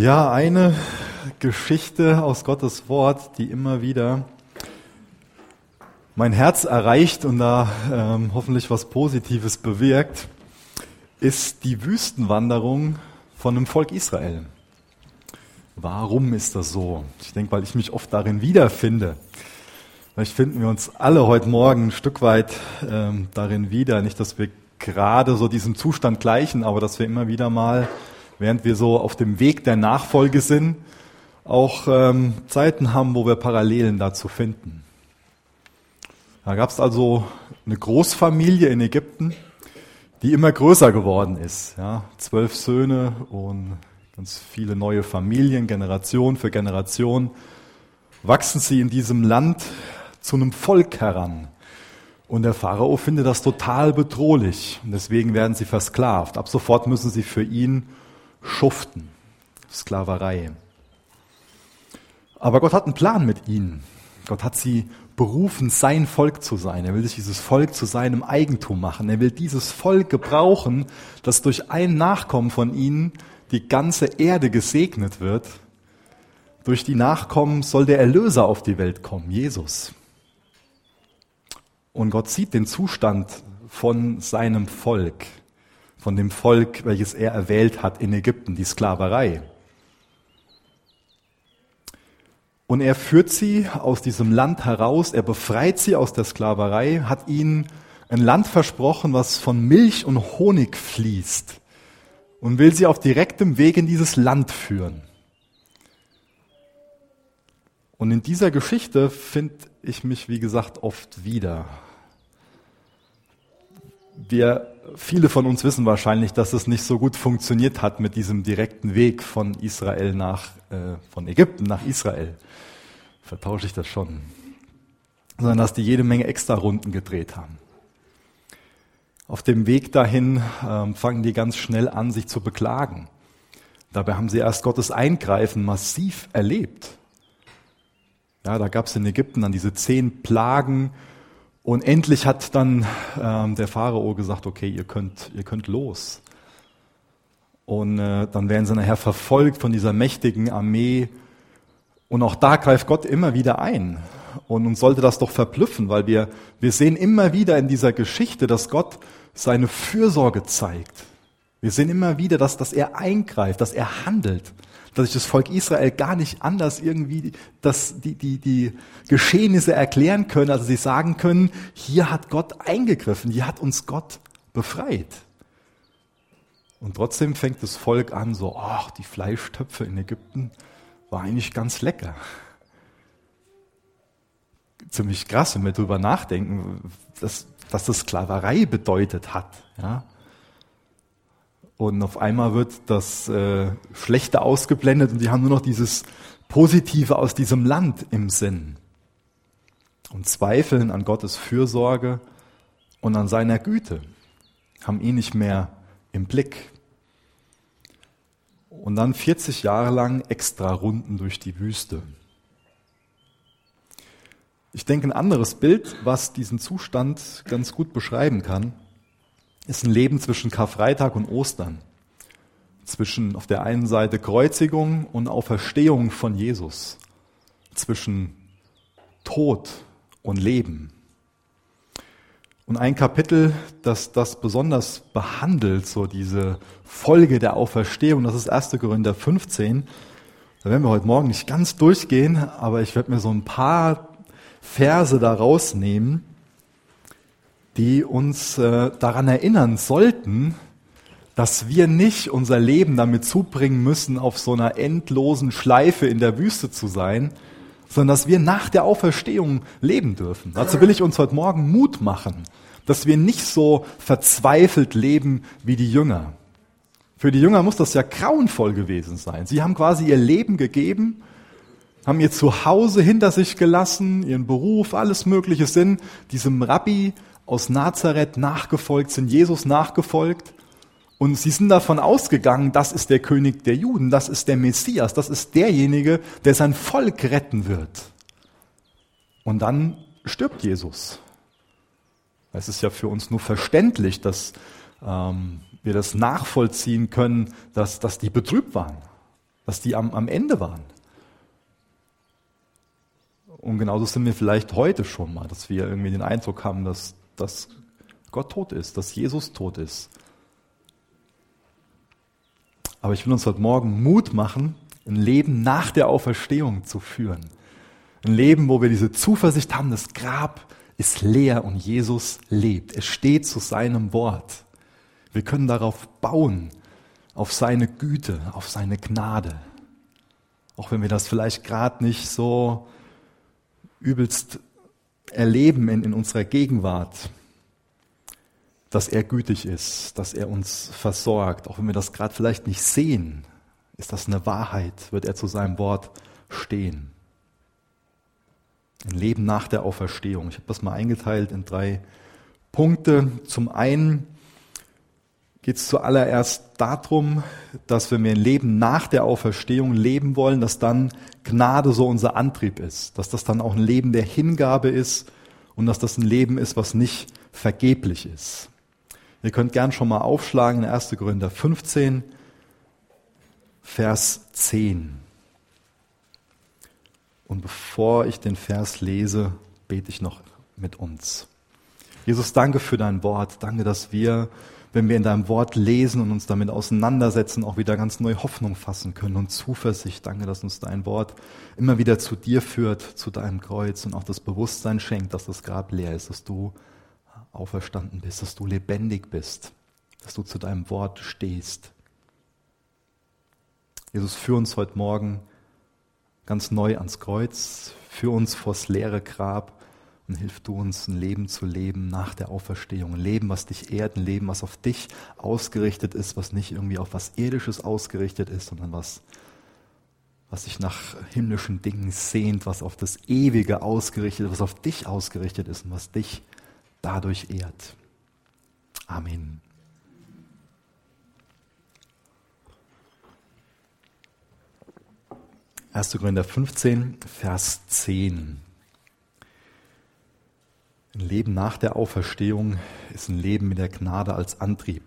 Ja, eine Geschichte aus Gottes Wort, die immer wieder mein Herz erreicht und da ähm, hoffentlich was Positives bewirkt, ist die Wüstenwanderung von dem Volk Israel. Warum ist das so? Ich denke, weil ich mich oft darin wiederfinde. Vielleicht finden wir uns alle heute Morgen ein Stück weit ähm, darin wieder. Nicht, dass wir gerade so diesem Zustand gleichen, aber dass wir immer wieder mal während wir so auf dem Weg der Nachfolge sind, auch ähm, Zeiten haben, wo wir Parallelen dazu finden. Da gab es also eine Großfamilie in Ägypten, die immer größer geworden ist. Ja, zwölf Söhne und ganz viele neue Familien, Generation für Generation, wachsen sie in diesem Land zu einem Volk heran. Und der Pharao findet das total bedrohlich. Und deswegen werden sie versklavt. Ab sofort müssen sie für ihn schuften, Sklaverei. Aber Gott hat einen Plan mit ihnen. Gott hat sie berufen, sein Volk zu sein. Er will sich dieses Volk zu seinem Eigentum machen. Er will dieses Volk gebrauchen, dass durch ein Nachkommen von ihnen die ganze Erde gesegnet wird. Durch die Nachkommen soll der Erlöser auf die Welt kommen, Jesus. Und Gott sieht den Zustand von seinem Volk von dem Volk, welches er erwählt hat in Ägypten, die Sklaverei. Und er führt sie aus diesem Land heraus, er befreit sie aus der Sklaverei, hat ihnen ein Land versprochen, was von Milch und Honig fließt und will sie auf direktem Weg in dieses Land führen. Und in dieser Geschichte finde ich mich, wie gesagt, oft wieder. Wir viele von uns wissen wahrscheinlich, dass es nicht so gut funktioniert hat mit diesem direkten Weg von Israel nach, äh, von Ägypten nach Israel. Vertausche ich das schon. Sondern dass die jede Menge extra Runden gedreht haben. Auf dem Weg dahin ähm, fangen die ganz schnell an, sich zu beklagen. Dabei haben sie erst Gottes Eingreifen massiv erlebt. Ja, da gab es in Ägypten dann diese zehn Plagen, und endlich hat dann ähm, der Pharao gesagt, okay, ihr könnt, ihr könnt los. Und äh, dann werden sie nachher verfolgt von dieser mächtigen Armee. Und auch da greift Gott immer wieder ein. Und uns sollte das doch verblüffen, weil wir, wir sehen immer wieder in dieser Geschichte, dass Gott seine Fürsorge zeigt. Wir sehen immer wieder, dass, dass er eingreift, dass er handelt dass sich das Volk Israel gar nicht anders irgendwie das, die, die, die Geschehnisse erklären können, also sie sagen können, hier hat Gott eingegriffen, hier hat uns Gott befreit. Und trotzdem fängt das Volk an, so, ach, die Fleischtöpfe in Ägypten war eigentlich ganz lecker. Ziemlich krass, wenn wir darüber nachdenken, dass, dass das Sklaverei bedeutet hat. Ja? Und auf einmal wird das äh, Schlechte ausgeblendet und die haben nur noch dieses Positive aus diesem Land im Sinn. Und zweifeln an Gottes Fürsorge und an seiner Güte, haben ihn nicht mehr im Blick. Und dann 40 Jahre lang extra Runden durch die Wüste. Ich denke, ein anderes Bild, was diesen Zustand ganz gut beschreiben kann, ist ein Leben zwischen Karfreitag und Ostern. Zwischen auf der einen Seite Kreuzigung und Auferstehung von Jesus. Zwischen Tod und Leben. Und ein Kapitel, das das besonders behandelt, so diese Folge der Auferstehung, das ist 1. Korinther 15. Da werden wir heute Morgen nicht ganz durchgehen, aber ich werde mir so ein paar Verse da rausnehmen, die uns äh, daran erinnern sollten, dass wir nicht unser Leben damit zubringen müssen, auf so einer endlosen Schleife in der Wüste zu sein, sondern dass wir nach der Auferstehung leben dürfen. Dazu will ich uns heute Morgen Mut machen, dass wir nicht so verzweifelt leben wie die Jünger. Für die Jünger muss das ja grauenvoll gewesen sein. Sie haben quasi ihr Leben gegeben, haben ihr Zuhause hinter sich gelassen, ihren Beruf, alles Mögliche sind diesem Rabbi aus Nazareth nachgefolgt, sind Jesus nachgefolgt. Und sie sind davon ausgegangen, das ist der König der Juden, das ist der Messias, das ist derjenige, der sein Volk retten wird. Und dann stirbt Jesus. Es ist ja für uns nur verständlich, dass ähm, wir das nachvollziehen können, dass, dass die betrübt waren. dass die am, am Ende waren. Und genauso sind wir vielleicht heute schon mal, dass wir irgendwie den Eindruck haben, dass, dass Gott tot ist, dass Jesus tot ist. Aber ich will uns heute Morgen Mut machen, ein Leben nach der Auferstehung zu führen. Ein Leben, wo wir diese Zuversicht haben, das Grab ist leer und Jesus lebt. Er steht zu seinem Wort. Wir können darauf bauen, auf seine Güte, auf seine Gnade. Auch wenn wir das vielleicht gerade nicht so übelst erleben in, in unserer Gegenwart, dass er gütig ist, dass er uns versorgt, auch wenn wir das gerade vielleicht nicht sehen, ist das eine Wahrheit, wird er zu seinem Wort stehen. Ein Leben nach der Auferstehung. Ich habe das mal eingeteilt in drei Punkte. Zum einen geht es zuallererst darum, dass wenn wir ein Leben nach der Auferstehung leben wollen, dass dann Gnade so unser Antrieb ist, dass das dann auch ein Leben der Hingabe ist und dass das ein Leben ist, was nicht vergeblich ist. Ihr könnt gern schon mal aufschlagen in 1. Korinther 15, Vers 10. Und bevor ich den Vers lese, bete ich noch mit uns. Jesus, danke für dein Wort. Danke, dass wir, wenn wir in deinem Wort lesen und uns damit auseinandersetzen, auch wieder ganz neue Hoffnung fassen können und Zuversicht. Danke, dass uns dein Wort immer wieder zu dir führt, zu deinem Kreuz und auch das Bewusstsein schenkt, dass das Grab leer ist, dass du auferstanden bist, dass du lebendig bist, dass du zu deinem Wort stehst. Jesus, führ uns heute Morgen ganz neu ans Kreuz, führ uns vors leere Grab und hilf du uns, ein Leben zu leben nach der Auferstehung. Ein Leben, was dich ehrt, ein Leben, was auf dich ausgerichtet ist, was nicht irgendwie auf was Irdisches ausgerichtet ist, sondern was, was sich nach himmlischen Dingen sehnt, was auf das Ewige ausgerichtet ist, was auf dich ausgerichtet ist und was dich dadurch ehrt. Amen. Erste Korinther 15, Vers 10. Ein Leben nach der Auferstehung ist ein Leben mit der Gnade als Antrieb.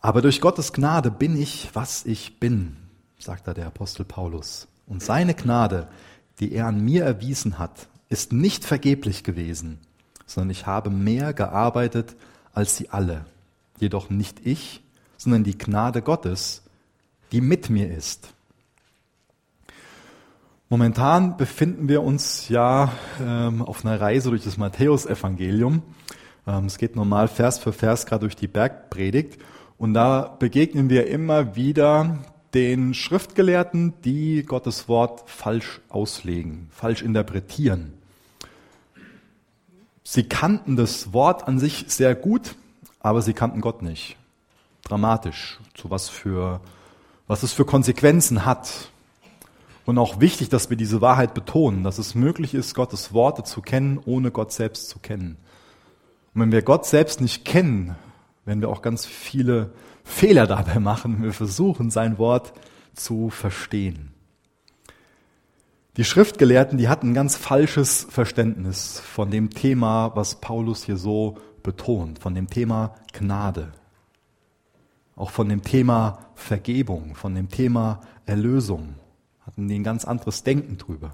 Aber durch Gottes Gnade bin ich, was ich bin, sagt da der Apostel Paulus. Und seine Gnade, die er an mir erwiesen hat, ist nicht vergeblich gewesen, sondern ich habe mehr gearbeitet als sie alle. Jedoch nicht ich, sondern die Gnade Gottes, die mit mir ist. Momentan befinden wir uns ja ähm, auf einer Reise durch das Matthäusevangelium. Ähm, es geht normal Vers für Vers gerade durch die Bergpredigt. Und da begegnen wir immer wieder den Schriftgelehrten, die Gottes Wort falsch auslegen, falsch interpretieren. Sie kannten das Wort an sich sehr gut, aber sie kannten Gott nicht. Dramatisch, zu was für, was es für Konsequenzen hat. Und auch wichtig, dass wir diese Wahrheit betonen, dass es möglich ist, Gottes Worte zu kennen, ohne Gott selbst zu kennen. Und wenn wir Gott selbst nicht kennen, werden wir auch ganz viele Fehler dabei machen, wenn wir versuchen, sein Wort zu verstehen. Die Schriftgelehrten, die hatten ein ganz falsches Verständnis von dem Thema, was Paulus hier so betont, von dem Thema Gnade, auch von dem Thema Vergebung, von dem Thema Erlösung, hatten die ein ganz anderes Denken drüber.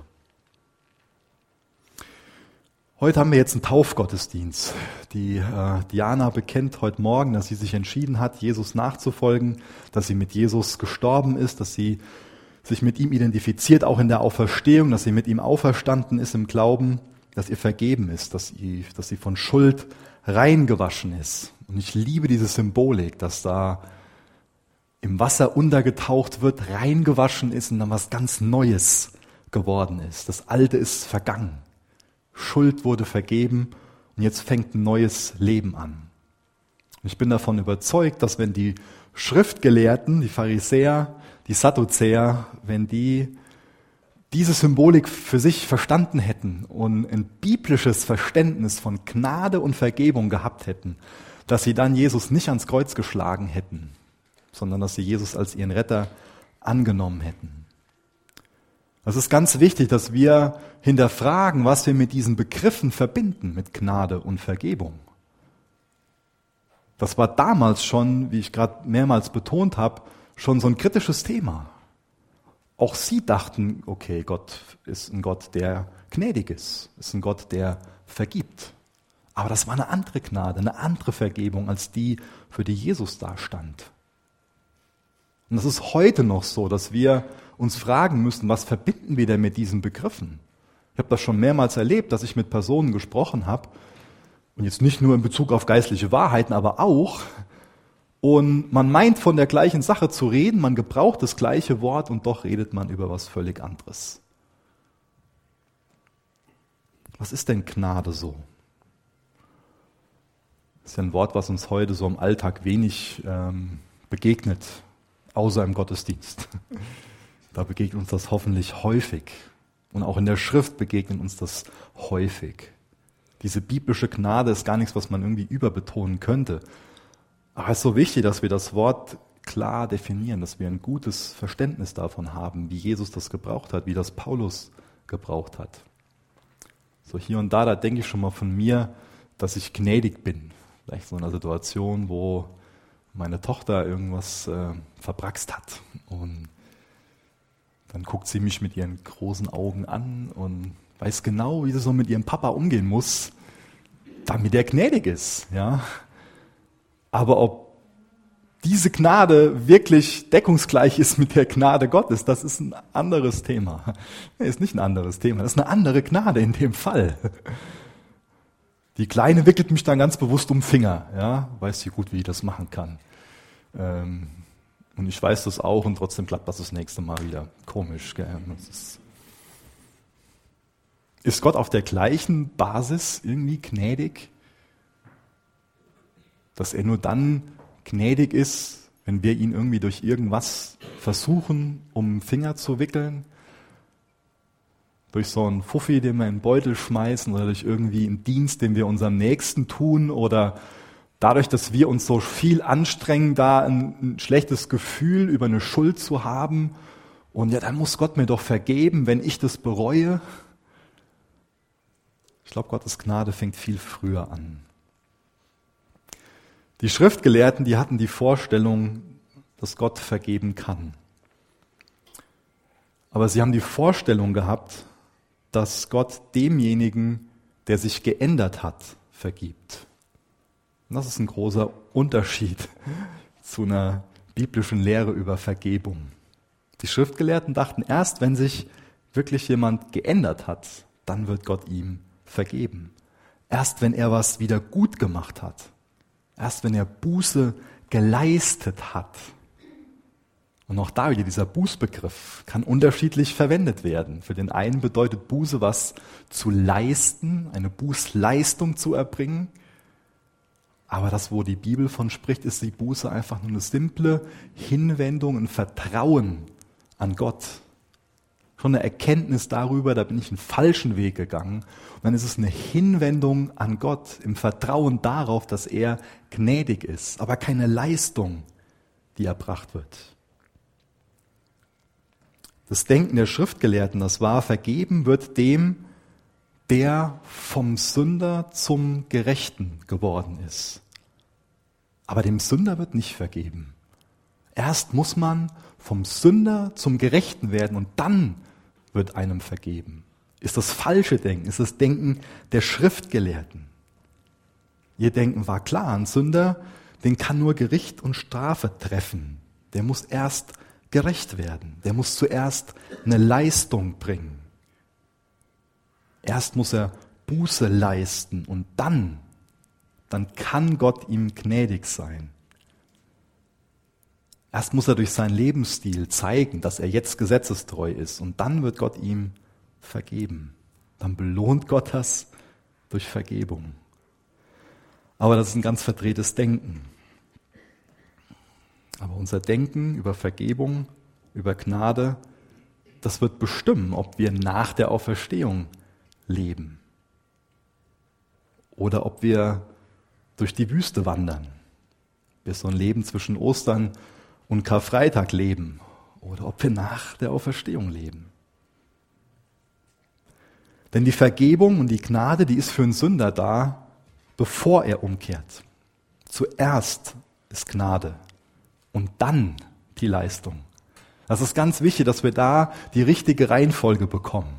Heute haben wir jetzt einen Taufgottesdienst. Die äh, Diana bekennt heute Morgen, dass sie sich entschieden hat, Jesus nachzufolgen, dass sie mit Jesus gestorben ist, dass sie sich mit ihm identifiziert, auch in der Auferstehung, dass sie mit ihm auferstanden ist im Glauben, dass ihr vergeben ist, dass sie, dass sie von Schuld reingewaschen ist. Und ich liebe diese Symbolik, dass da im Wasser untergetaucht wird, reingewaschen ist und dann was ganz Neues geworden ist. Das Alte ist vergangen. Schuld wurde vergeben und jetzt fängt ein neues Leben an. ich bin davon überzeugt, dass wenn die Schriftgelehrten, die Pharisäer, die Sadduzäer, wenn die diese Symbolik für sich verstanden hätten und ein biblisches Verständnis von Gnade und Vergebung gehabt hätten, dass sie dann Jesus nicht ans Kreuz geschlagen hätten, sondern dass sie Jesus als ihren Retter angenommen hätten. Es ist ganz wichtig, dass wir hinterfragen, was wir mit diesen Begriffen verbinden, mit Gnade und Vergebung. Das war damals schon, wie ich gerade mehrmals betont habe, schon so ein kritisches Thema. Auch sie dachten, okay, Gott ist ein Gott, der gnädig ist, ist ein Gott, der vergibt. Aber das war eine andere Gnade, eine andere Vergebung als die, für die Jesus da stand. Und das ist heute noch so, dass wir uns fragen müssen, was verbinden wir denn mit diesen Begriffen? Ich habe das schon mehrmals erlebt, dass ich mit Personen gesprochen habe, und jetzt nicht nur in Bezug auf geistliche Wahrheiten, aber auch, und man meint von der gleichen Sache zu reden, man gebraucht das gleiche Wort und doch redet man über was völlig anderes. Was ist denn Gnade so? Das ist ja ein Wort, was uns heute so im Alltag wenig ähm, begegnet, außer im Gottesdienst. Da begegnet uns das hoffentlich häufig. Und auch in der Schrift begegnet uns das häufig. Diese biblische Gnade ist gar nichts, was man irgendwie überbetonen könnte. Aber es ist so wichtig, dass wir das Wort klar definieren, dass wir ein gutes Verständnis davon haben, wie Jesus das gebraucht hat, wie das Paulus gebraucht hat. So hier und da, da denke ich schon mal von mir, dass ich gnädig bin. Vielleicht so in einer Situation, wo meine Tochter irgendwas äh, verbraxt hat. Und dann guckt sie mich mit ihren großen Augen an und weiß genau, wie sie so mit ihrem Papa umgehen muss, damit er gnädig ist. Ja? Aber ob diese Gnade wirklich deckungsgleich ist mit der Gnade Gottes, das ist ein anderes Thema. Nee, ist nicht ein anderes Thema, das ist eine andere Gnade in dem Fall. Die Kleine wickelt mich dann ganz bewusst um den Finger, ja, weiß sie gut, wie ich das machen kann. Ähm, und ich weiß das auch und trotzdem klappt das das nächste Mal wieder. Komisch, gell? Ist, ist Gott auf der gleichen Basis irgendwie gnädig? dass er nur dann gnädig ist, wenn wir ihn irgendwie durch irgendwas versuchen, um den Finger zu wickeln, durch so einen Fuffi, den wir in den Beutel schmeißen oder durch irgendwie einen Dienst, den wir unserem Nächsten tun oder dadurch, dass wir uns so viel anstrengen, da ein, ein schlechtes Gefühl über eine Schuld zu haben und ja, dann muss Gott mir doch vergeben, wenn ich das bereue. Ich glaube, Gottes Gnade fängt viel früher an. Die Schriftgelehrten, die hatten die Vorstellung, dass Gott vergeben kann. Aber sie haben die Vorstellung gehabt, dass Gott demjenigen, der sich geändert hat, vergibt. Und das ist ein großer Unterschied zu einer biblischen Lehre über Vergebung. Die Schriftgelehrten dachten, erst wenn sich wirklich jemand geändert hat, dann wird Gott ihm vergeben. Erst wenn er was wieder gut gemacht hat, Erst wenn er Buße geleistet hat. Und auch da wieder dieser Bußbegriff kann unterschiedlich verwendet werden. Für den einen bedeutet Buße was zu leisten, eine Bußleistung zu erbringen. Aber das, wo die Bibel von spricht, ist die Buße einfach nur eine simple Hinwendung, ein Vertrauen an Gott schon eine Erkenntnis darüber, da bin ich einen falschen Weg gegangen. Und dann ist es eine Hinwendung an Gott im Vertrauen darauf, dass er gnädig ist, aber keine Leistung, die erbracht wird. Das Denken der Schriftgelehrten, das war, vergeben wird dem, der vom Sünder zum Gerechten geworden ist. Aber dem Sünder wird nicht vergeben. Erst muss man vom Sünder zum Gerechten werden und dann wird einem vergeben. Ist das falsche Denken, ist das Denken der Schriftgelehrten. Ihr Denken war klar, ein Sünder, den kann nur Gericht und Strafe treffen. Der muss erst gerecht werden. Der muss zuerst eine Leistung bringen. Erst muss er Buße leisten und dann, dann kann Gott ihm gnädig sein. Erst muss er durch seinen Lebensstil zeigen, dass er jetzt gesetzestreu ist und dann wird Gott ihm vergeben. Dann belohnt Gott das durch Vergebung. Aber das ist ein ganz verdrehtes Denken. Aber unser Denken über Vergebung, über Gnade, das wird bestimmen, ob wir nach der Auferstehung leben oder ob wir durch die Wüste wandern. Bis so ein Leben zwischen Ostern und Karfreitag leben oder ob wir nach der Auferstehung leben. Denn die Vergebung und die Gnade, die ist für einen Sünder da, bevor er umkehrt. Zuerst ist Gnade und dann die Leistung. Das ist ganz wichtig, dass wir da die richtige Reihenfolge bekommen.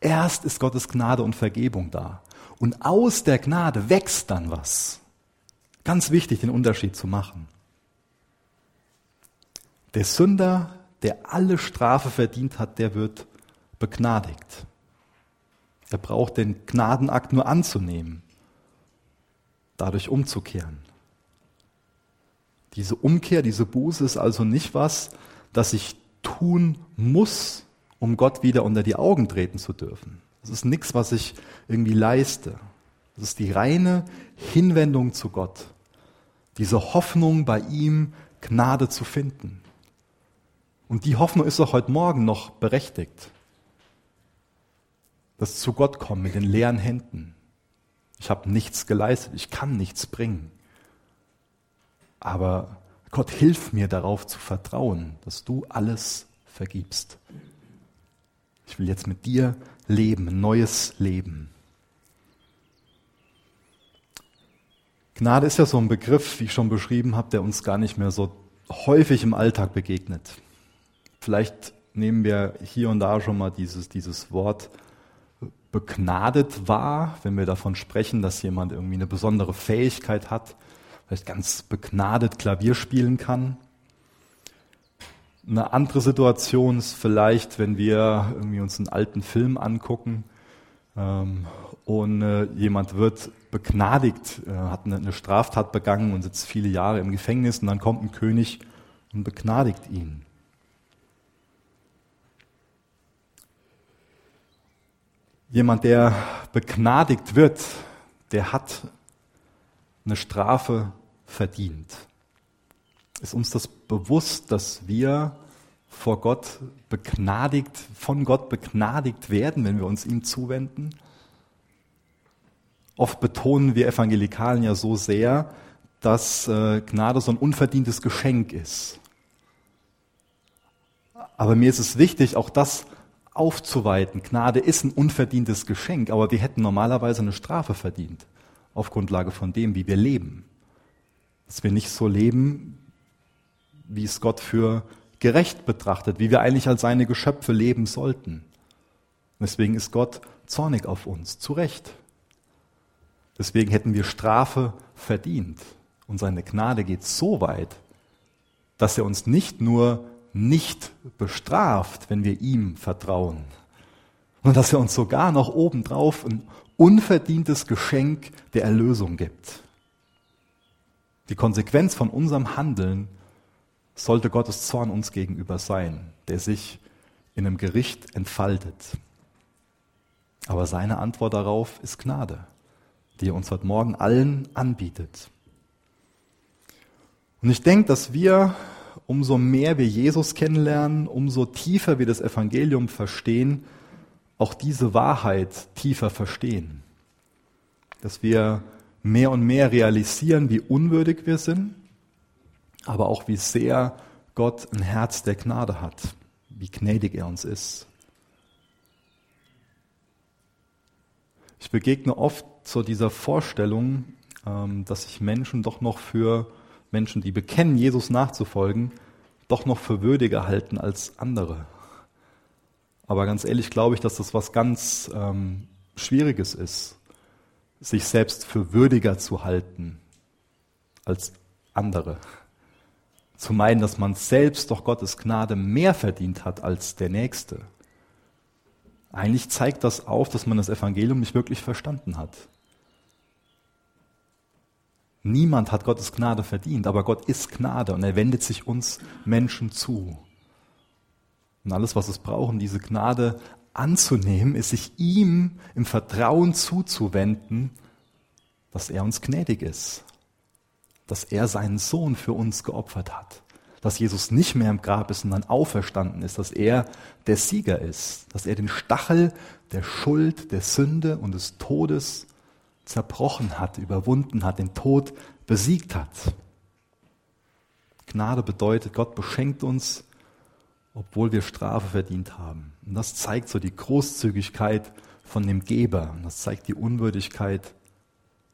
Erst ist Gottes Gnade und Vergebung da. Und aus der Gnade wächst dann was. Ganz wichtig, den Unterschied zu machen. Der Sünder, der alle Strafe verdient hat, der wird begnadigt. Er braucht den Gnadenakt nur anzunehmen, dadurch umzukehren. Diese Umkehr, diese Buße ist also nicht was, das ich tun muss, um Gott wieder unter die Augen treten zu dürfen. Das ist nichts, was ich irgendwie leiste. Das ist die reine Hinwendung zu Gott. Diese Hoffnung, bei ihm Gnade zu finden. Und die Hoffnung ist auch heute Morgen noch berechtigt. Das zu Gott kommen mit den leeren Händen. Ich habe nichts geleistet, ich kann nichts bringen. Aber Gott hilf mir darauf zu vertrauen, dass du alles vergibst. Ich will jetzt mit dir leben, ein neues Leben. Gnade ist ja so ein Begriff, wie ich schon beschrieben habe, der uns gar nicht mehr so häufig im Alltag begegnet. Vielleicht nehmen wir hier und da schon mal dieses, dieses Wort begnadet wahr, wenn wir davon sprechen, dass jemand irgendwie eine besondere Fähigkeit hat, vielleicht ganz begnadet Klavier spielen kann. Eine andere Situation ist vielleicht, wenn wir irgendwie uns einen alten Film angucken ähm, und äh, jemand wird begnadigt, äh, hat eine, eine Straftat begangen und sitzt viele Jahre im Gefängnis und dann kommt ein König und begnadigt ihn. Jemand, der begnadigt wird, der hat eine Strafe verdient. Ist uns das bewusst, dass wir vor Gott begnadigt, von Gott begnadigt werden, wenn wir uns ihm zuwenden? Oft betonen wir Evangelikalen ja so sehr, dass äh, Gnade so ein unverdientes Geschenk ist. Aber mir ist es wichtig, auch das aufzuweiten. Gnade ist ein unverdientes Geschenk, aber wir hätten normalerweise eine Strafe verdient, auf Grundlage von dem, wie wir leben. Dass wir nicht so leben, wie es Gott für gerecht betrachtet, wie wir eigentlich als seine Geschöpfe leben sollten. Deswegen ist Gott zornig auf uns, zu Recht. Deswegen hätten wir Strafe verdient. Und seine Gnade geht so weit, dass er uns nicht nur nicht bestraft, wenn wir ihm vertrauen, und dass er uns sogar noch obendrauf ein unverdientes Geschenk der Erlösung gibt. Die Konsequenz von unserem Handeln sollte Gottes Zorn uns gegenüber sein, der sich in einem Gericht entfaltet. Aber seine Antwort darauf ist Gnade, die er uns heute Morgen allen anbietet. Und ich denke, dass wir, umso mehr wir Jesus kennenlernen, umso tiefer wir das Evangelium verstehen, auch diese Wahrheit tiefer verstehen. Dass wir mehr und mehr realisieren, wie unwürdig wir sind, aber auch wie sehr Gott ein Herz der Gnade hat, wie gnädig er uns ist. Ich begegne oft zu dieser Vorstellung, ähm, dass sich Menschen doch noch für Menschen, die bekennen, Jesus nachzufolgen, doch noch für würdiger halten als andere. Aber ganz ehrlich glaube ich, dass das was ganz ähm, Schwieriges ist, sich selbst für würdiger zu halten als andere zu meinen, dass man selbst doch Gottes Gnade mehr verdient hat als der Nächste. Eigentlich zeigt das auf, dass man das Evangelium nicht wirklich verstanden hat. Niemand hat Gottes Gnade verdient, aber Gott ist Gnade und er wendet sich uns Menschen zu. Und alles, was es brauchen, diese Gnade anzunehmen, ist sich ihm im Vertrauen zuzuwenden, dass er uns gnädig ist dass er seinen Sohn für uns geopfert hat. Dass Jesus nicht mehr im Grab ist, sondern auferstanden ist, dass er der Sieger ist, dass er den Stachel der Schuld, der Sünde und des Todes zerbrochen hat, überwunden hat, den Tod besiegt hat. Gnade bedeutet, Gott beschenkt uns, obwohl wir Strafe verdient haben. Und das zeigt so die Großzügigkeit von dem Geber. Und das zeigt die Unwürdigkeit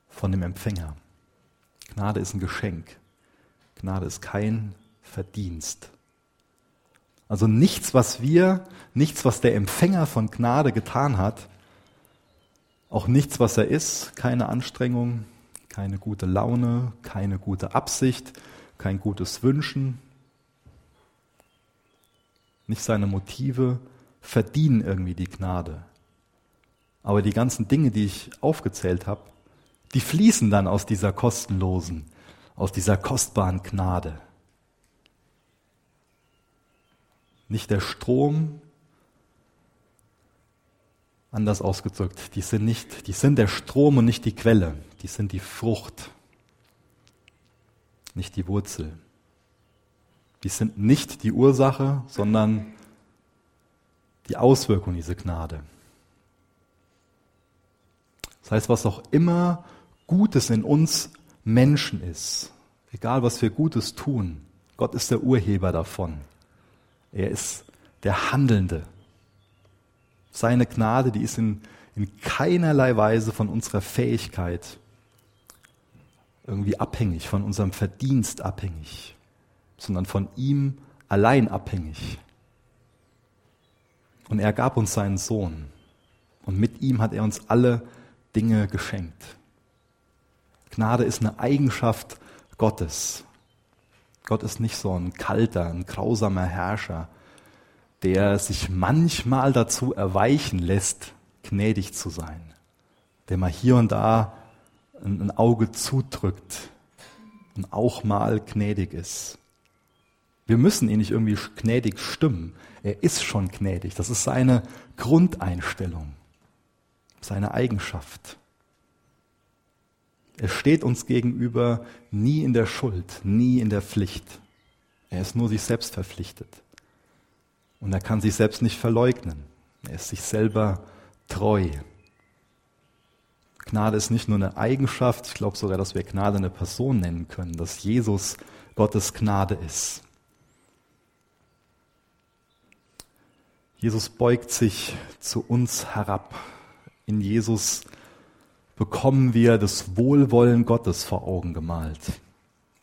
von dem Empfänger. Gnade ist ein Geschenk. Gnade ist kein Verdienst. Also nichts, was wir, nichts, was der Empfänger von Gnade getan hat, auch nichts, was er ist, keine Anstrengung, keine gute Laune, keine gute Absicht, kein gutes Wünschen, nicht seine Motive verdienen irgendwie die Gnade. Aber die ganzen Dinge, die ich aufgezählt habe, die fließen dann aus dieser kostenlosen, aus dieser kostbaren Gnade. Nicht der Strom, anders ausgedrückt, die sind nicht, die sind der Strom und nicht die Quelle, die sind die Frucht, nicht die Wurzel. Die sind nicht die Ursache, sondern die Auswirkung dieser Gnade. Das heißt, was auch immer Gutes in uns Menschen ist, egal was wir Gutes tun, Gott ist der Urheber davon. Er ist der Handelnde. Seine Gnade, die ist in, in keinerlei Weise von unserer Fähigkeit irgendwie abhängig, von unserem Verdienst abhängig, sondern von ihm allein abhängig. Und er gab uns seinen Sohn. Und mit ihm hat er uns alle Dinge geschenkt. Gnade ist eine Eigenschaft Gottes. Gott ist nicht so ein kalter, ein grausamer Herrscher, der sich manchmal dazu erweichen lässt, gnädig zu sein, der mal hier und da ein Auge zudrückt und auch mal gnädig ist. Wir müssen ihn nicht irgendwie gnädig stimmen. Er ist schon gnädig. Das ist seine Grundeinstellung, seine Eigenschaft. Er steht uns gegenüber nie in der Schuld, nie in der Pflicht. Er ist nur sich selbst verpflichtet. Und er kann sich selbst nicht verleugnen. Er ist sich selber treu. Gnade ist nicht nur eine Eigenschaft, ich glaube sogar, dass wir Gnade eine Person nennen können, dass Jesus Gottes Gnade ist. Jesus beugt sich zu uns herab. In Jesus bekommen wir das Wohlwollen Gottes vor Augen gemalt.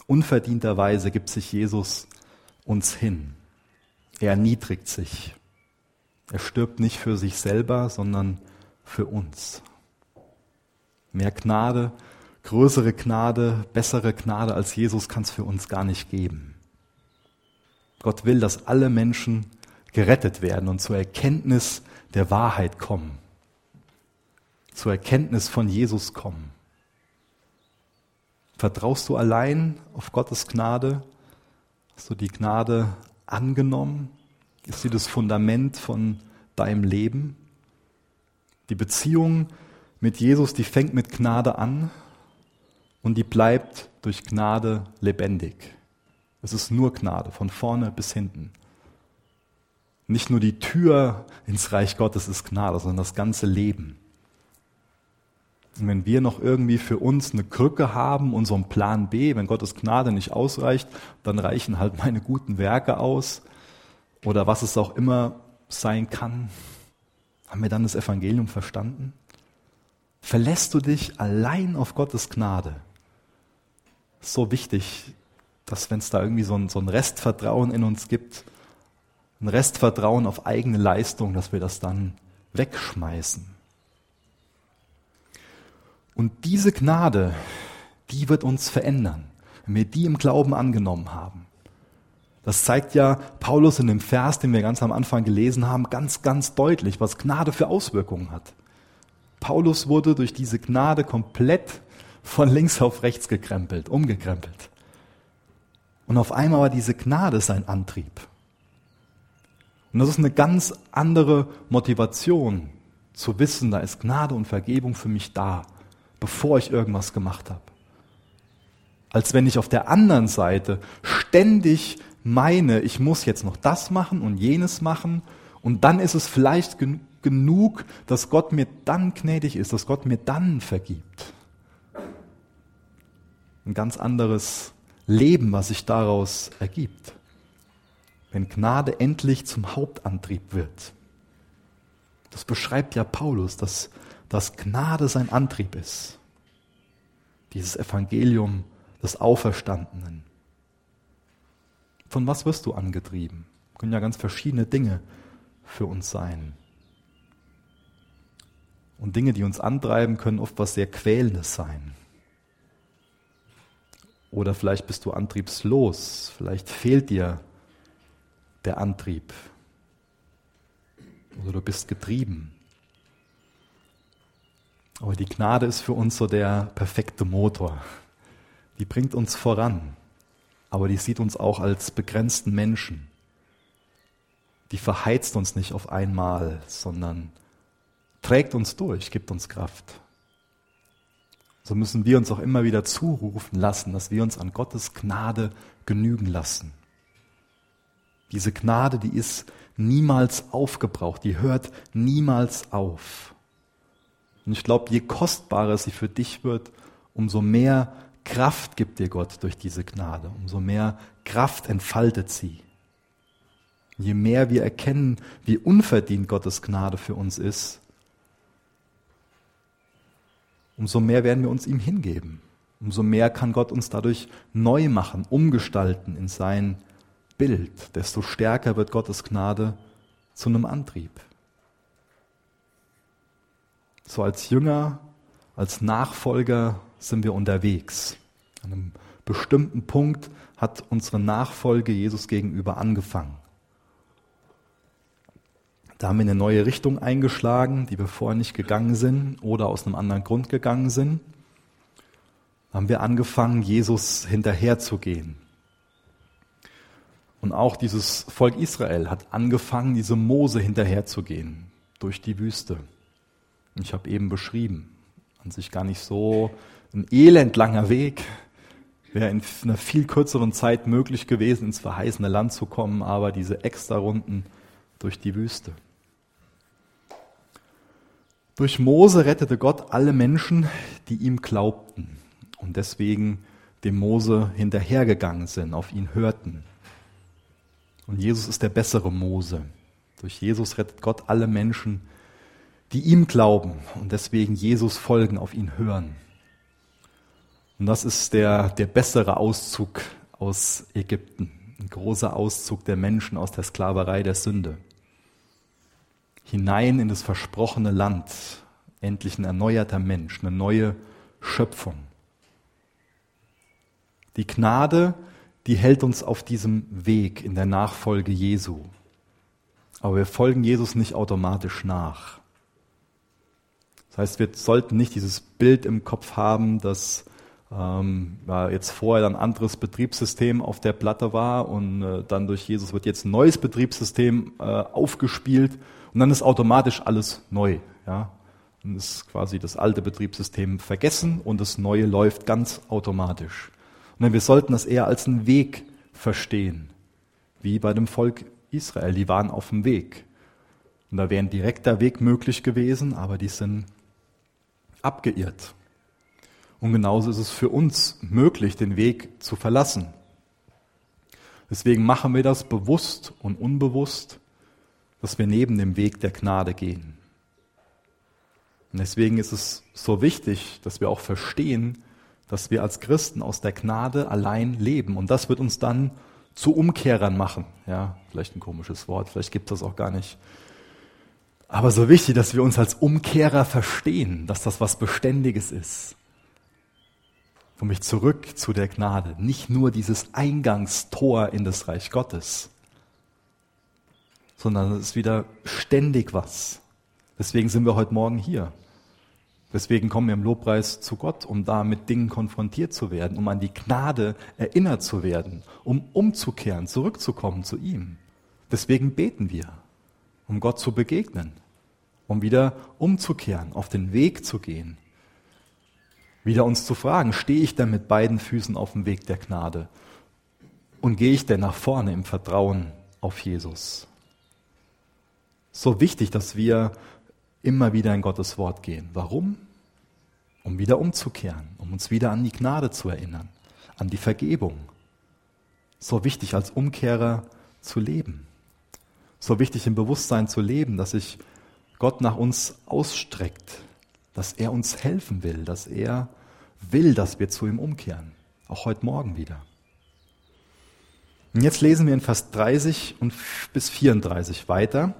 Unverdienterweise gibt sich Jesus uns hin. Er erniedrigt sich. Er stirbt nicht für sich selber, sondern für uns. Mehr Gnade, größere Gnade, bessere Gnade als Jesus kann es für uns gar nicht geben. Gott will, dass alle Menschen gerettet werden und zur Erkenntnis der Wahrheit kommen zur Erkenntnis von Jesus kommen? Vertraust du allein auf Gottes Gnade? Hast du die Gnade angenommen? Ist sie das Fundament von deinem Leben? Die Beziehung mit Jesus, die fängt mit Gnade an und die bleibt durch Gnade lebendig. Es ist nur Gnade, von vorne bis hinten. Nicht nur die Tür ins Reich Gottes ist Gnade, sondern das ganze Leben. Und wenn wir noch irgendwie für uns eine Krücke haben, unseren Plan B, wenn Gottes Gnade nicht ausreicht, dann reichen halt meine guten Werke aus oder was es auch immer sein kann. Haben wir dann das Evangelium verstanden? Verlässt du dich allein auf Gottes Gnade? So wichtig, dass wenn es da irgendwie so ein, so ein Restvertrauen in uns gibt, ein Restvertrauen auf eigene Leistung, dass wir das dann wegschmeißen. Und diese Gnade, die wird uns verändern, wenn wir die im Glauben angenommen haben. Das zeigt ja Paulus in dem Vers, den wir ganz am Anfang gelesen haben, ganz, ganz deutlich, was Gnade für Auswirkungen hat. Paulus wurde durch diese Gnade komplett von links auf rechts gekrempelt, umgekrempelt. Und auf einmal war diese Gnade sein Antrieb. Und das ist eine ganz andere Motivation, zu wissen, da ist Gnade und Vergebung für mich da bevor ich irgendwas gemacht habe. Als wenn ich auf der anderen Seite ständig meine, ich muss jetzt noch das machen und jenes machen und dann ist es vielleicht gen genug, dass Gott mir dann gnädig ist, dass Gott mir dann vergibt. Ein ganz anderes Leben, was sich daraus ergibt. Wenn Gnade endlich zum Hauptantrieb wird. Das beschreibt ja Paulus, dass dass Gnade sein Antrieb ist. Dieses Evangelium des Auferstandenen. Von was wirst du angetrieben? Können ja ganz verschiedene Dinge für uns sein. Und Dinge, die uns antreiben, können oft was sehr Quälendes sein. Oder vielleicht bist du antriebslos, vielleicht fehlt dir der Antrieb. Oder du bist getrieben. Aber die Gnade ist für uns so der perfekte Motor. Die bringt uns voran, aber die sieht uns auch als begrenzten Menschen. Die verheizt uns nicht auf einmal, sondern trägt uns durch, gibt uns Kraft. So müssen wir uns auch immer wieder zurufen lassen, dass wir uns an Gottes Gnade genügen lassen. Diese Gnade, die ist niemals aufgebraucht, die hört niemals auf. Und ich glaube, je kostbarer sie für dich wird, umso mehr Kraft gibt dir Gott durch diese Gnade, umso mehr Kraft entfaltet sie. Je mehr wir erkennen, wie unverdient Gottes Gnade für uns ist, umso mehr werden wir uns ihm hingeben. Umso mehr kann Gott uns dadurch neu machen, umgestalten in sein Bild. Desto stärker wird Gottes Gnade zu einem Antrieb. So als Jünger, als Nachfolger sind wir unterwegs. An einem bestimmten Punkt hat unsere Nachfolge Jesus gegenüber angefangen. Da haben wir eine neue Richtung eingeschlagen, die wir vorher nicht gegangen sind oder aus einem anderen Grund gegangen sind. Da haben wir angefangen, Jesus hinterherzugehen. Und auch dieses Volk Israel hat angefangen, diese Mose hinterherzugehen durch die Wüste. Ich habe eben beschrieben, an sich gar nicht so ein elendlanger Weg, wäre in einer viel kürzeren Zeit möglich gewesen, ins verheißene Land zu kommen, aber diese extra Runden durch die Wüste. Durch Mose rettete Gott alle Menschen, die ihm glaubten und deswegen dem Mose hinterhergegangen sind, auf ihn hörten. Und Jesus ist der bessere Mose. Durch Jesus rettet Gott alle Menschen, die ihm glauben und deswegen Jesus folgen, auf ihn hören. Und das ist der, der bessere Auszug aus Ägypten, ein großer Auszug der Menschen aus der Sklaverei der Sünde hinein in das versprochene Land, endlich ein erneuerter Mensch, eine neue Schöpfung. Die Gnade, die hält uns auf diesem Weg in der Nachfolge Jesu. Aber wir folgen Jesus nicht automatisch nach. Das heißt, wir sollten nicht dieses Bild im Kopf haben, dass ähm, ja, jetzt vorher ein anderes Betriebssystem auf der Platte war und äh, dann durch Jesus wird jetzt ein neues Betriebssystem äh, aufgespielt und dann ist automatisch alles neu. Ja? Dann ist quasi das alte Betriebssystem vergessen und das neue läuft ganz automatisch. Und wir sollten das eher als einen Weg verstehen, wie bei dem Volk Israel. Die waren auf dem Weg. Und da wäre ein direkter Weg möglich gewesen, aber die sind abgeirrt. Und genauso ist es für uns möglich, den Weg zu verlassen. Deswegen machen wir das bewusst und unbewusst dass wir neben dem Weg der Gnade gehen. Und deswegen ist es so wichtig, dass wir auch verstehen, dass wir als Christen aus der Gnade allein leben. Und das wird uns dann zu Umkehrern machen. Ja, vielleicht ein komisches Wort, vielleicht gibt es das auch gar nicht. Aber so wichtig, dass wir uns als Umkehrer verstehen, dass das was Beständiges ist. Für mich zurück zu der Gnade. Nicht nur dieses Eingangstor in das Reich Gottes, sondern es ist wieder ständig was. Deswegen sind wir heute Morgen hier. Deswegen kommen wir im Lobpreis zu Gott, um da mit Dingen konfrontiert zu werden, um an die Gnade erinnert zu werden, um umzukehren, zurückzukommen zu ihm. Deswegen beten wir, um Gott zu begegnen, um wieder umzukehren, auf den Weg zu gehen, wieder uns zu fragen, stehe ich denn mit beiden Füßen auf dem Weg der Gnade und gehe ich denn nach vorne im Vertrauen auf Jesus? so wichtig, dass wir immer wieder in Gottes Wort gehen. Warum? Um wieder umzukehren, um uns wieder an die Gnade zu erinnern, an die Vergebung. So wichtig als Umkehrer zu leben. So wichtig im Bewusstsein zu leben, dass sich Gott nach uns ausstreckt, dass er uns helfen will, dass er will, dass wir zu ihm umkehren. Auch heute Morgen wieder. Und jetzt lesen wir in Vers 30 und bis 34 weiter,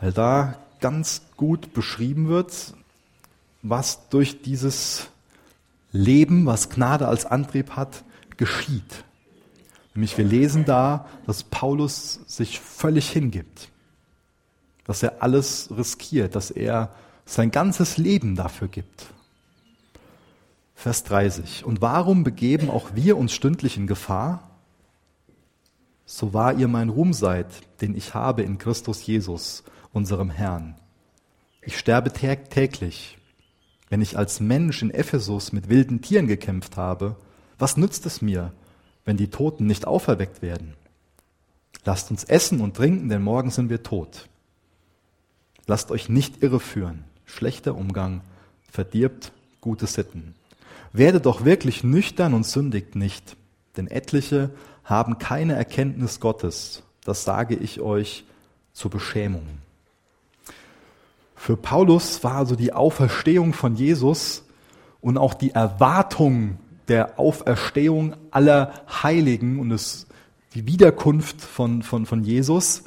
weil da ganz gut beschrieben wird, was durch dieses Leben, was Gnade als Antrieb hat, geschieht. Nämlich wir lesen da, dass Paulus sich völlig hingibt, dass er alles riskiert, dass er sein ganzes Leben dafür gibt. Vers 30. Und warum begeben auch wir uns stündlich in Gefahr? So wahr ihr mein Ruhm seid, den ich habe in Christus Jesus, unserem Herrn. Ich sterbe täglich. Wenn ich als Mensch in Ephesus mit wilden Tieren gekämpft habe, was nützt es mir, wenn die Toten nicht auferweckt werden? Lasst uns essen und trinken, denn morgen sind wir tot. Lasst euch nicht irreführen. Schlechter Umgang verdirbt gute Sitten. Werdet doch wirklich nüchtern und sündigt nicht, denn etliche haben keine Erkenntnis Gottes. Das sage ich euch zur Beschämung. Für Paulus war also die Auferstehung von Jesus und auch die Erwartung der Auferstehung aller Heiligen und es, die Wiederkunft von, von, von Jesus,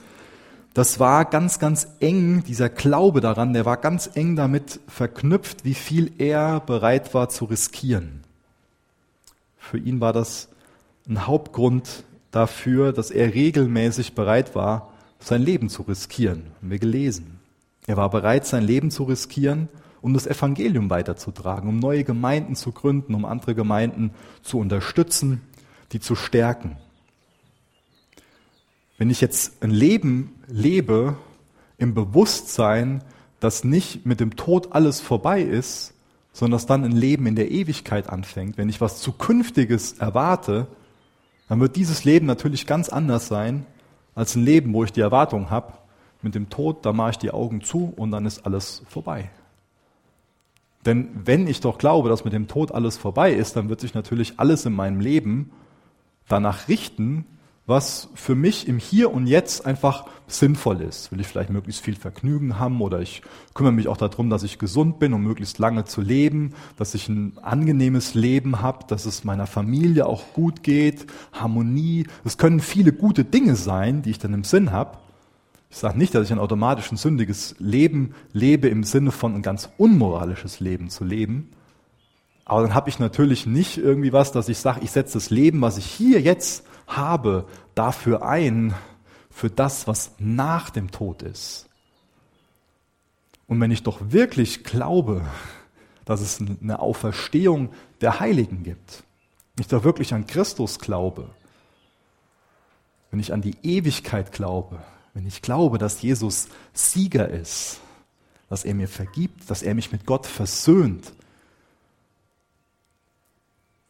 das war ganz, ganz eng, dieser Glaube daran, der war ganz eng damit verknüpft, wie viel er bereit war zu riskieren. Für ihn war das ein Hauptgrund dafür, dass er regelmäßig bereit war, sein Leben zu riskieren. Haben wir gelesen. Er war bereit, sein Leben zu riskieren, um das Evangelium weiterzutragen, um neue Gemeinden zu gründen, um andere Gemeinden zu unterstützen, die zu stärken. Wenn ich jetzt ein Leben lebe im Bewusstsein, dass nicht mit dem Tod alles vorbei ist, sondern dass dann ein Leben in der Ewigkeit anfängt, wenn ich was Zukünftiges erwarte, dann wird dieses Leben natürlich ganz anders sein als ein Leben, wo ich die Erwartung habe, mit dem Tod, da mache ich die Augen zu und dann ist alles vorbei. Denn wenn ich doch glaube, dass mit dem Tod alles vorbei ist, dann wird sich natürlich alles in meinem Leben danach richten, was für mich im Hier und Jetzt einfach sinnvoll ist. Will ich vielleicht möglichst viel Vergnügen haben oder ich kümmere mich auch darum, dass ich gesund bin, um möglichst lange zu leben, dass ich ein angenehmes Leben habe, dass es meiner Familie auch gut geht, Harmonie. Es können viele gute Dinge sein, die ich dann im Sinn habe. Ich sage nicht, dass ich ein automatisch ein sündiges Leben lebe im Sinne von ein ganz unmoralisches Leben zu leben. Aber dann habe ich natürlich nicht irgendwie was, dass ich sage, ich setze das Leben, was ich hier jetzt habe, dafür ein, für das, was nach dem Tod ist. Und wenn ich doch wirklich glaube, dass es eine Auferstehung der Heiligen gibt, wenn ich doch wirklich an Christus glaube, wenn ich an die Ewigkeit glaube, wenn ich glaube, dass Jesus Sieger ist, dass er mir vergibt, dass er mich mit Gott versöhnt,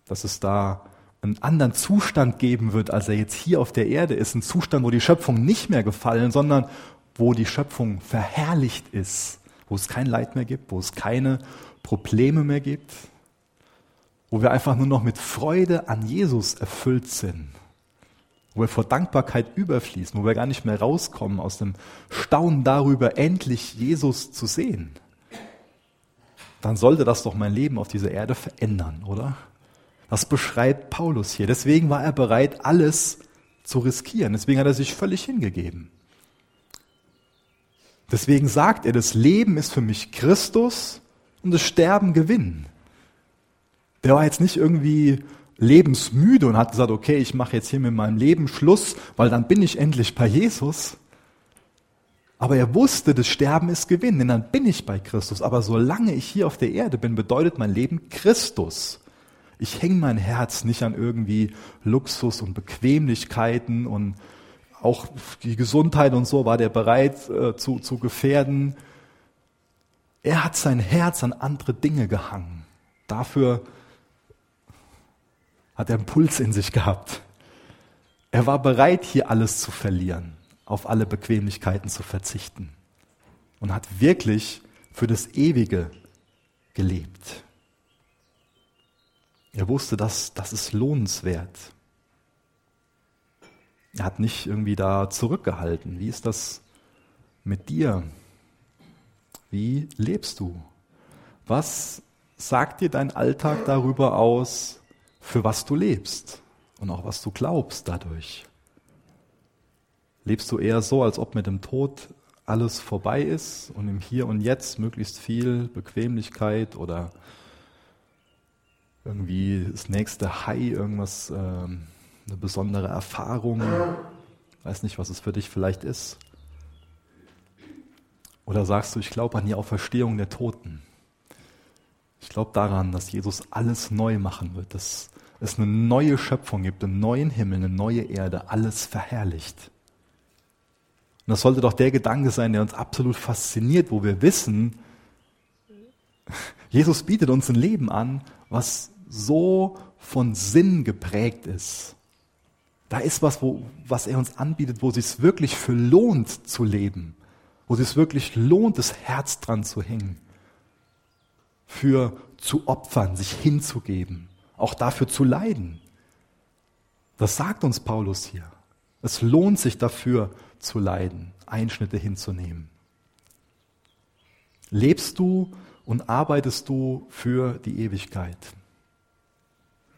dass es da einen anderen Zustand geben wird, als er jetzt hier auf der Erde ist, ein Zustand, wo die Schöpfung nicht mehr gefallen, sondern wo die Schöpfung verherrlicht ist, wo es kein Leid mehr gibt, wo es keine Probleme mehr gibt, wo wir einfach nur noch mit Freude an Jesus erfüllt sind wo wir vor Dankbarkeit überfließen, wo wir gar nicht mehr rauskommen aus dem Staunen darüber, endlich Jesus zu sehen, dann sollte das doch mein Leben auf dieser Erde verändern, oder? Das beschreibt Paulus hier. Deswegen war er bereit, alles zu riskieren. Deswegen hat er sich völlig hingegeben. Deswegen sagt er, das Leben ist für mich Christus und das Sterben Gewinn. Der war jetzt nicht irgendwie lebensmüde und hat gesagt, okay, ich mache jetzt hier mit meinem Leben Schluss, weil dann bin ich endlich bei Jesus. Aber er wusste, das Sterben ist Gewinn, denn dann bin ich bei Christus. Aber solange ich hier auf der Erde bin, bedeutet mein Leben Christus. Ich hänge mein Herz nicht an irgendwie Luxus und Bequemlichkeiten und auch die Gesundheit und so war der bereit äh, zu, zu gefährden. Er hat sein Herz an andere Dinge gehangen. Dafür hat er einen Puls in sich gehabt. Er war bereit, hier alles zu verlieren, auf alle Bequemlichkeiten zu verzichten und hat wirklich für das Ewige gelebt. Er wusste, dass das ist lohnenswert. Er hat nicht irgendwie da zurückgehalten. Wie ist das mit dir? Wie lebst du? Was sagt dir dein Alltag darüber aus, für was du lebst. und auch was du glaubst dadurch. Lebst du eher so, als ob mit dem Tod alles vorbei ist und im Hier und Jetzt möglichst viel Bequemlichkeit oder irgendwie das nächste High, irgendwas, äh, eine besondere Erfahrung, weiß nicht, was es für dich vielleicht ist. Oder sagst du, ich glaube an die Auferstehung der Toten. Ich glaube daran, dass Jesus alles neu machen wird, dass es eine neue Schöpfung gibt, einen neuen Himmel, eine neue Erde, alles verherrlicht. Und das sollte doch der Gedanke sein, der uns absolut fasziniert, wo wir wissen, Jesus bietet uns ein Leben an, was so von Sinn geprägt ist. Da ist was, wo, was er uns anbietet, wo es sich wirklich für lohnt zu leben, wo es sich wirklich lohnt, das Herz dran zu hängen, für zu opfern, sich hinzugeben, auch dafür zu leiden. Das sagt uns Paulus hier. Es lohnt sich dafür zu leiden, Einschnitte hinzunehmen. Lebst du und arbeitest du für die Ewigkeit,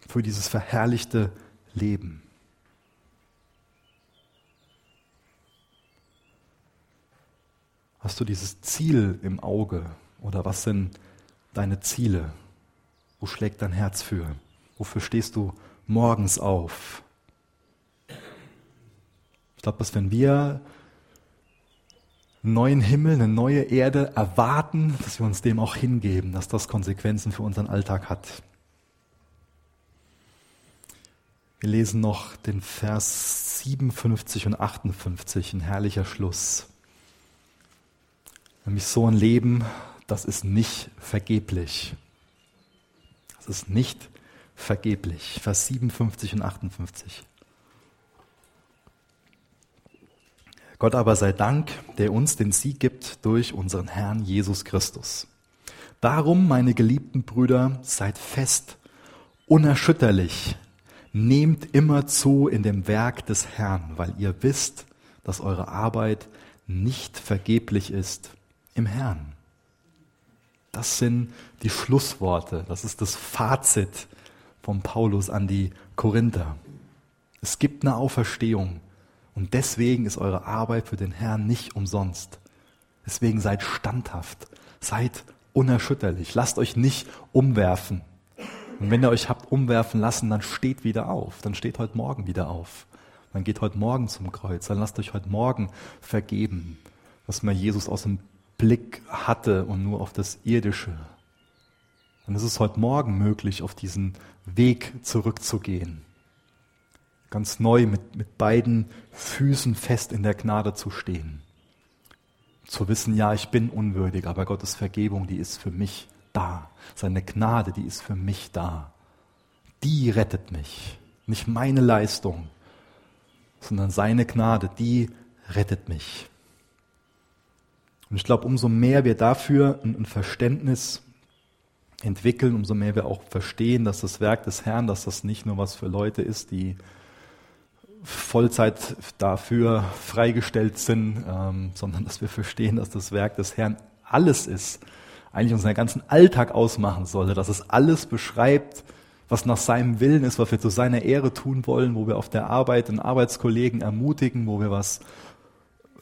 für dieses verherrlichte Leben? Hast du dieses Ziel im Auge oder was sind deine Ziele? Wo schlägt dein Herz für? Wofür stehst du morgens auf? Ich glaube, dass wenn wir einen neuen Himmel, eine neue Erde erwarten, dass wir uns dem auch hingeben, dass das Konsequenzen für unseren Alltag hat. Wir lesen noch den Vers 57 und 58, ein herrlicher Schluss. Nämlich so ein Leben, das ist nicht vergeblich. Das ist nicht vergeblich. Vers 57 und 58. Gott aber sei Dank, der uns den Sieg gibt durch unseren Herrn Jesus Christus. Darum, meine geliebten Brüder, seid fest, unerschütterlich, nehmt immer zu in dem Werk des Herrn, weil ihr wisst, dass eure Arbeit nicht vergeblich ist im Herrn. Das sind die Schlussworte, das ist das Fazit von Paulus an die Korinther. Es gibt eine Auferstehung. Und deswegen ist eure Arbeit für den Herrn nicht umsonst. Deswegen seid standhaft, seid unerschütterlich, lasst euch nicht umwerfen. Und wenn ihr euch habt umwerfen lassen, dann steht wieder auf, dann steht heute Morgen wieder auf. Dann geht heute Morgen zum Kreuz, dann lasst euch heute Morgen vergeben, was man Jesus aus dem Blick hatte und nur auf das Irdische. Dann ist es heute Morgen möglich, auf diesen Weg zurückzugehen ganz neu mit, mit beiden Füßen fest in der Gnade zu stehen. Zu wissen, ja, ich bin unwürdig, aber Gottes Vergebung, die ist für mich da. Seine Gnade, die ist für mich da. Die rettet mich. Nicht meine Leistung, sondern seine Gnade, die rettet mich. Und ich glaube, umso mehr wir dafür ein Verständnis entwickeln, umso mehr wir auch verstehen, dass das Werk des Herrn, dass das nicht nur was für Leute ist, die Vollzeit dafür freigestellt sind, ähm, sondern dass wir verstehen, dass das Werk des Herrn alles ist, eigentlich unseren ganzen Alltag ausmachen sollte, dass es alles beschreibt, was nach seinem Willen ist, was wir zu seiner Ehre tun wollen, wo wir auf der Arbeit den Arbeitskollegen ermutigen, wo wir was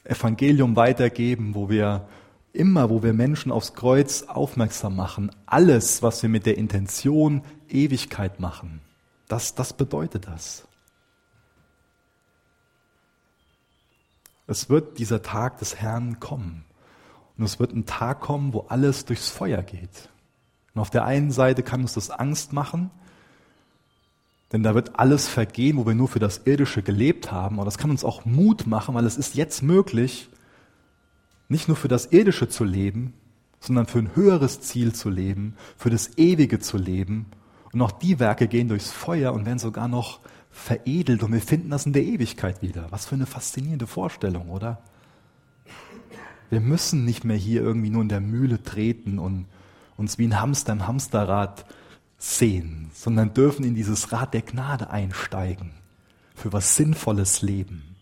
Evangelium weitergeben, wo wir immer, wo wir Menschen aufs Kreuz aufmerksam machen, alles, was wir mit der Intention Ewigkeit machen, das, das bedeutet das. Es wird dieser Tag des Herrn kommen. Und es wird ein Tag kommen, wo alles durchs Feuer geht. Und auf der einen Seite kann uns das Angst machen, denn da wird alles vergehen, wo wir nur für das Irdische gelebt haben. Aber das kann uns auch Mut machen, weil es ist jetzt möglich, nicht nur für das Irdische zu leben, sondern für ein höheres Ziel zu leben, für das Ewige zu leben. Und auch die Werke gehen durchs Feuer und werden sogar noch veredelt und wir finden das in der Ewigkeit wieder. Was für eine faszinierende Vorstellung, oder? Wir müssen nicht mehr hier irgendwie nur in der Mühle treten und uns wie ein Hamster im Hamsterrad sehen, sondern dürfen in dieses Rad der Gnade einsteigen für was Sinnvolles Leben.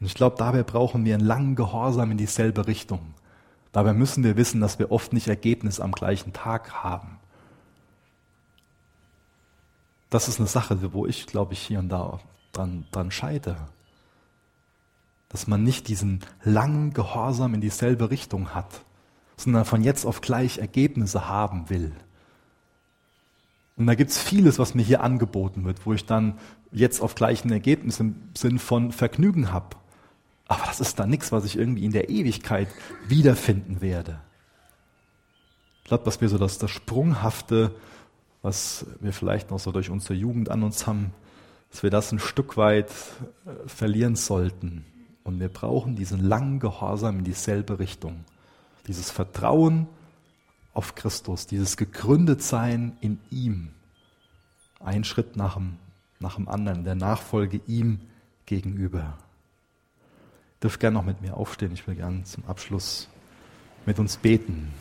Und ich glaube, dabei brauchen wir einen langen Gehorsam in dieselbe Richtung. Dabei müssen wir wissen, dass wir oft nicht Ergebnis am gleichen Tag haben. das ist eine Sache, wo ich, glaube ich, hier und da dran, dran scheitere. Dass man nicht diesen langen Gehorsam in dieselbe Richtung hat, sondern von jetzt auf gleich Ergebnisse haben will. Und da gibt's vieles, was mir hier angeboten wird, wo ich dann jetzt auf gleichen Ergebnis im Sinn von Vergnügen habe. Aber das ist dann nichts, was ich irgendwie in der Ewigkeit wiederfinden werde. Ich glaube, dass wir so das, das Sprunghafte was wir vielleicht noch so durch unsere Jugend an uns haben, dass wir das ein Stück weit äh, verlieren sollten. Und wir brauchen diesen langen Gehorsam in dieselbe Richtung. Dieses Vertrauen auf Christus, dieses Gegründetsein in ihm. Ein Schritt nach dem, nach dem anderen, der Nachfolge ihm gegenüber. Dürft gerne noch mit mir aufstehen. Ich will gerne zum Abschluss mit uns beten.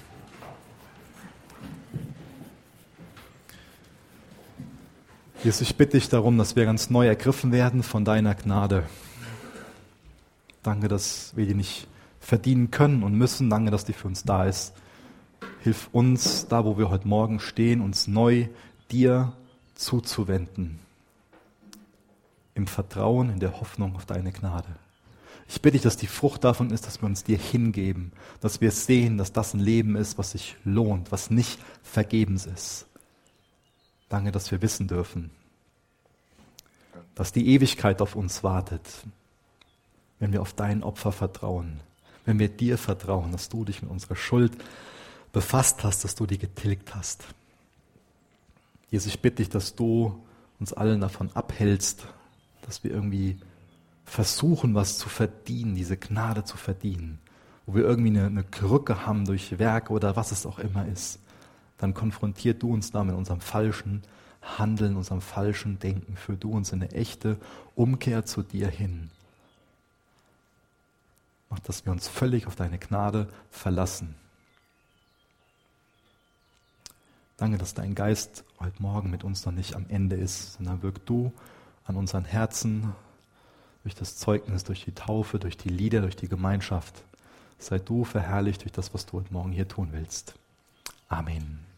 Jesus, ich bitte dich darum, dass wir ganz neu ergriffen werden von deiner Gnade. Danke, dass wir die nicht verdienen können und müssen. Danke, dass die für uns da ist. Hilf uns, da wo wir heute Morgen stehen, uns neu dir zuzuwenden. Im Vertrauen, in der Hoffnung auf deine Gnade. Ich bitte dich, dass die Frucht davon ist, dass wir uns dir hingeben, dass wir sehen, dass das ein Leben ist, was sich lohnt, was nicht vergebens ist. Danke, dass wir wissen dürfen, dass die Ewigkeit auf uns wartet, wenn wir auf dein Opfer vertrauen, wenn wir dir vertrauen, dass du dich mit unserer Schuld befasst hast, dass du die getilgt hast. Jesus, ich bitte dich, dass du uns allen davon abhältst, dass wir irgendwie versuchen, was zu verdienen, diese Gnade zu verdienen, wo wir irgendwie eine, eine Krücke haben durch Werke oder was es auch immer ist dann konfrontiert du uns da mit unserem falschen Handeln, unserem falschen Denken. Führ du uns in eine echte Umkehr zu dir hin. Mach, dass wir uns völlig auf deine Gnade verlassen. Danke, dass dein Geist heute Morgen mit uns noch nicht am Ende ist, sondern wirk du an unseren Herzen durch das Zeugnis, durch die Taufe, durch die Lieder, durch die Gemeinschaft. Sei du verherrlicht durch das, was du heute Morgen hier tun willst. Amen.